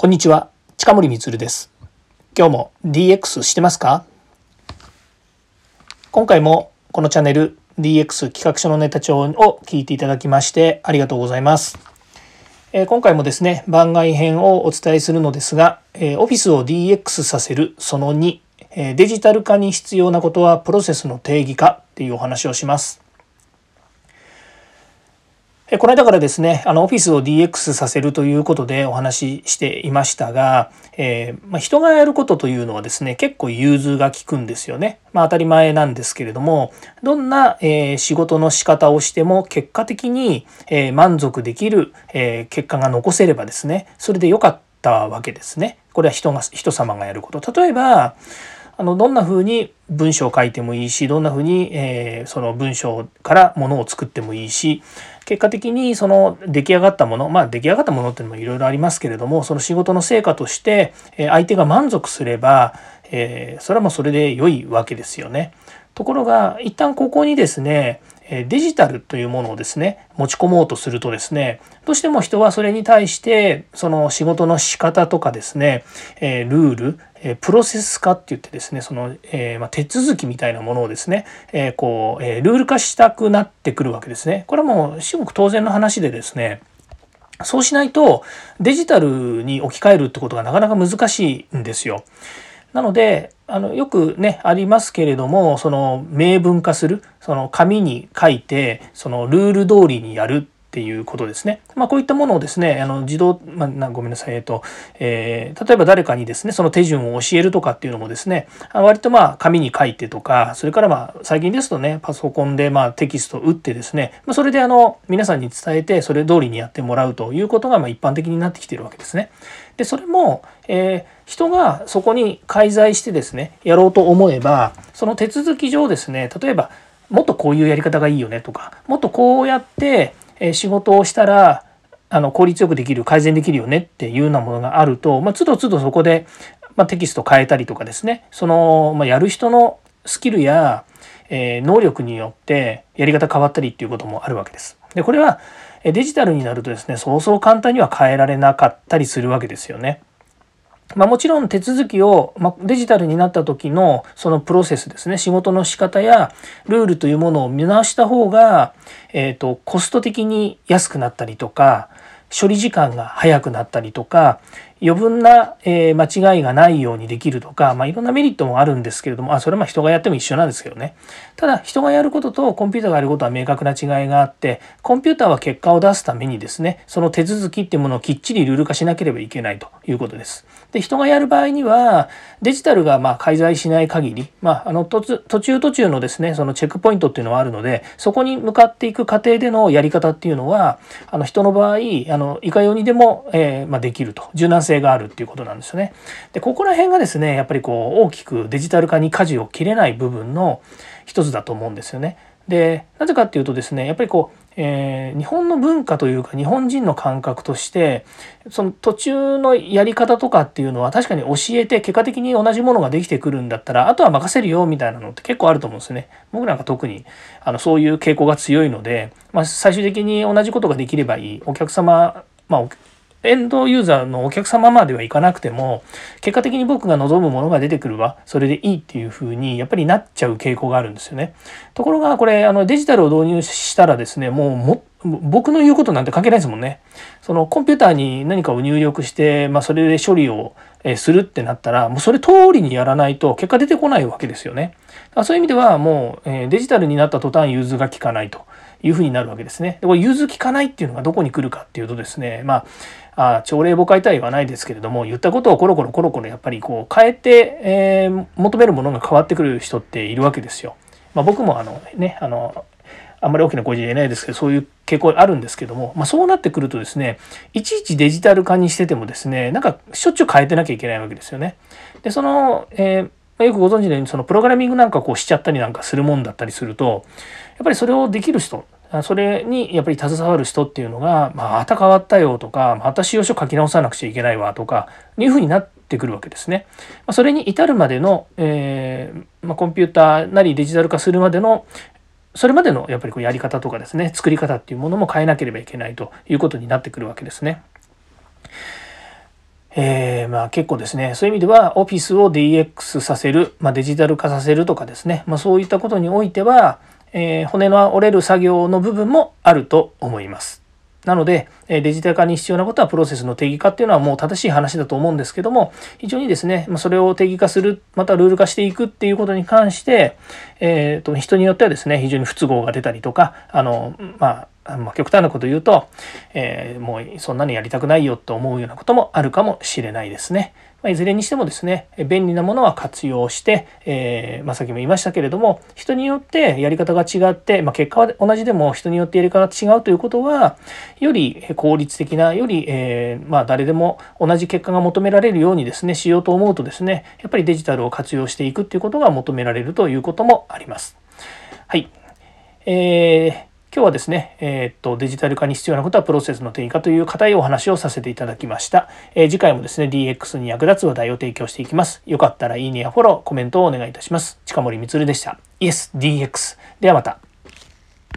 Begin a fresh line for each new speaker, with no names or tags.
こんにちは、近森光です。今日も DX してますか？今回もこのチャンネル DX 企画書のネタ帳を聞いていただきましてありがとうございます。え今回もですね、番外編をお伝えするのですが、えオフィスを DX させるその2、えデジタル化に必要なことはプロセスの定義化っていうお話をします。この間からですね、あの、オフィスを DX させるということでお話ししていましたが、えー、まあ、人がやることというのはですね、結構融通が利くんですよね。まあ、当たり前なんですけれども、どんな、えー、仕事の仕方をしても結果的に、えー、満足できる、え結果が残せればですね、それで良かったわけですね。これは人が、人様がやること。例えば、あのどんな風に文章を書いてもいいしどんな風に、えー、その文章からものを作ってもいいし結果的にその出来上がったものまあ出来上がったものっていうのもいろいろありますけれどもその仕事の成果として相手が満足すれば、えー、それはもうそれで良いわけですよね。ところが一旦ここにですねデジタルというものをですね持ち込もうとするとですねどうしても人はそれに対してその仕事の仕方とかですねルールプロセス化って言ってですねその、え、ま手続きみたいなものをですね、え、こう、えルール化したくなってくるわけですね。これはもう至極当然の話でですねそうしないとデジタルに置き換えるってことがなかなか難しいんですよ。なのであのよくねありますけれどもその明文化するその紙に書いてそのルール通りにやる。っていうことですね。まあ、こういったものをですね、あの自動、まあ、ごめんなさい、えっと、えー、例えば誰かにですね、その手順を教えるとかっていうのもですね、割とまあ紙に書いてとか、それからまあ最近ですとね、パソコンでまあテキストを打ってですね、まあ、それであの皆さんに伝えて、それ通りにやってもらうということがまあ一般的になってきてるわけですね。で、それも、えー、人がそこに介在してですね、やろうと思えば、その手続き上ですね、例えば、もっとこういうやり方がいいよねとか、もっとこうやって、え仕事をしたらあの効率よくできる改善できるよねっていうようなものがあると、ま、つどつどそこで、まあ、テキスト変えたりとかですねその、まあ、やる人のスキルや、えー、能力によってやり方変わったりっていうこともあるわけです。でこれはデジタルになるとですねそうそう簡単には変えられなかったりするわけですよね。まあ、もちろん手続きを、まデジタルになった時のそのプロセスですね。仕事の仕方やルールというものを見直した方が、えーと、コスト的に安くなったりとか処理時間が早くなったりとか余分な、えー、間違いがないようにできるとか、まあ、いろんなメリットもあるんですけれどもあそれはま人がやっても一緒なんですけどねただ人がやることとコンピューターがやることは明確な違いがあってコンピューターは結果を出すためにですねその手続きっていうものをきっちりルール化しなければいけないということです。で人がやる場合にはデジタルがま介在しない限り、まあ、あの途中途中のですねそのチェックポイントっていうのはあるのでそこに向かっていく過程でのやり方っていうのはあの人の場合あのいかようにでも、えー、まできると柔軟性があるっていうことなんですよね。でここら辺がですねやっぱりこう大きくデジタル化に舵を切れない部分の一つだと思うんですよね。でなぜかっていうとですねやっぱりこうえー、日本の文化というか日本人の感覚としてその途中のやり方とかっていうのは確かに教えて結果的に同じものができてくるんだったらあとは任せるよみたいなのって結構あると思うんですよね。僕なんか特にあのそういう傾向が強いので、まあ、最終的に同じことができればいいお客様まあエンドユーザーのお客様まではいかなくても結果的に僕が望むものが出てくるわそれでいいっていうふうにやっぱりなっちゃう傾向があるんですよね。ところがこれあのデジタルを導入したらですねもうも僕の言うことなんて関係ないですもんね。そのコンピューターに何かを入力して、まあ、それで処理をするってなったらもうそれ通りにやらないと結果出てこないわけですよね。そういう意味ではもうデジタルになった途端融通が利かないというふうになるわけですね。でこれ融通利かないっていうのがどこに来るかっていうとですねまああ朝礼誤解とはないですけれども言ったことをコロコロコロコロやっぱりこう変えて、えー、求めるものが変わってくる人っているわけですよ。まあ、僕もあのねあのあんまり大きな声じゃ言えないですけどそういう傾向あるんですけども、まあ、そうなってくるとですねいちいちデジタル化にしててもですねなんかしょっちゅう変えてなきゃいけないわけですよね。でその、えー、よくご存知のようにそのプログラミングなんかこうしちゃったりなんかするもんだったりするとやっぱりそれをできる人それにやっぱり携わる人っていうのが、また変わったよとか、また使用書書き直さなくちゃいけないわとか、いうふうになってくるわけですね。まそれに至るまでの、えー、まあコンピューターなりデジタル化するまでのそれまでのやっぱりこうやり方とかですね作り方っていうものも変えなければいけないということになってくるわけですね。えー、まあ結構ですねそういう意味ではオフィスを DX させる、まあ、デジタル化させるとかですね、まあ、そういったことにおいては、えー、骨の折れる作業の部分もあると思います。なので、デジタル化に必要なことはプロセスの定義化っていうのはもう正しい話だと思うんですけども、非常にですね、それを定義化する、またルール化していくっていうことに関して、えー、と人によってはですね、非常に不都合が出たりとか、あの、まあ、まあ、極端なこと言うと、えー、もうそんなのやりたくないよと思うようなこともあるかもしれないですね。ま、いずれにしてもですね便利なものは活用して、えー、まあ、さっきも言いましたけれども人によってやり方が違って、まあ、結果は同じでも人によってやり方が違うということはより効率的なより、えー、まあ、誰でも同じ結果が求められるようにですねしようと思うとですねやっぱりデジタルを活用していくっていうことが求められるということもあります。はい、えー今日はですね、えー、っとデジタル化に必要なことはプロセスの定義化という固いお話をさせていただきました。えー、次回もですね、DX に役立つ話題を提供していきます。よかったらいいねやフォロー、コメントをお願いいたします。近森光でした。Yes, DX。ではまた。